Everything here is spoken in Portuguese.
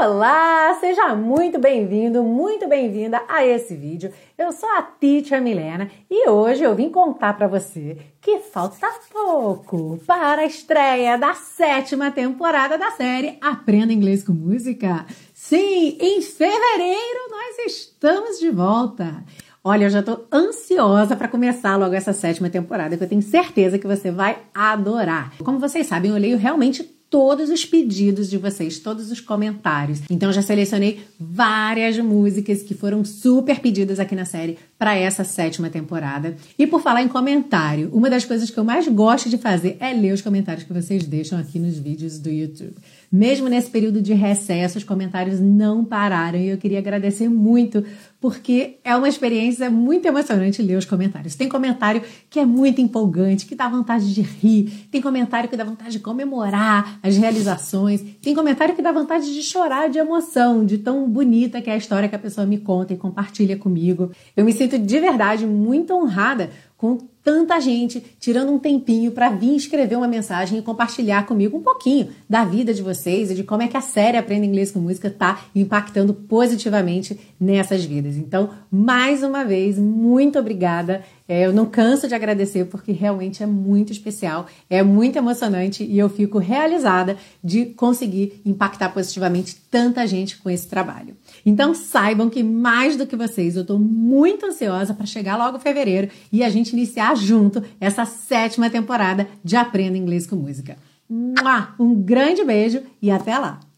Olá, seja muito bem-vindo, muito bem-vinda a esse vídeo. Eu sou a Teacher Milena e hoje eu vim contar para você que falta pouco para a estreia da sétima temporada da série Aprenda Inglês com Música. Sim, em fevereiro nós estamos de volta. Olha, eu já tô ansiosa para começar logo essa sétima temporada, que eu tenho certeza que você vai adorar. Como vocês sabem, eu leio realmente todos os pedidos de vocês, todos os comentários. Então já selecionei várias músicas que foram super pedidas aqui na série para essa sétima temporada. E por falar em comentário, uma das coisas que eu mais gosto de fazer é ler os comentários que vocês deixam aqui nos vídeos do YouTube. Mesmo nesse período de recesso, os comentários não pararam e eu queria agradecer muito porque é uma experiência muito emocionante ler os comentários. Tem comentário que é muito empolgante, que dá vontade de rir, tem comentário que dá vontade de comemorar as realizações, tem comentário que dá vontade de chorar de emoção, de tão bonita que é a história que a pessoa me conta e compartilha comigo. Eu me sinto de verdade muito honrada com tanta gente tirando um tempinho para vir escrever uma mensagem e compartilhar comigo um pouquinho da vida de vocês e de como é que a série Aprenda Inglês com Música está impactando positivamente nessas vidas. Então, mais uma vez, muito obrigada. É, eu não canso de agradecer porque realmente é muito especial, é muito emocionante e eu fico realizada de conseguir impactar positivamente tanta gente com esse trabalho. Então saibam que mais do que vocês, eu estou muito ansiosa para chegar logo em fevereiro e a gente iniciar junto essa sétima temporada de Aprenda Inglês com Música. Um grande beijo e até lá!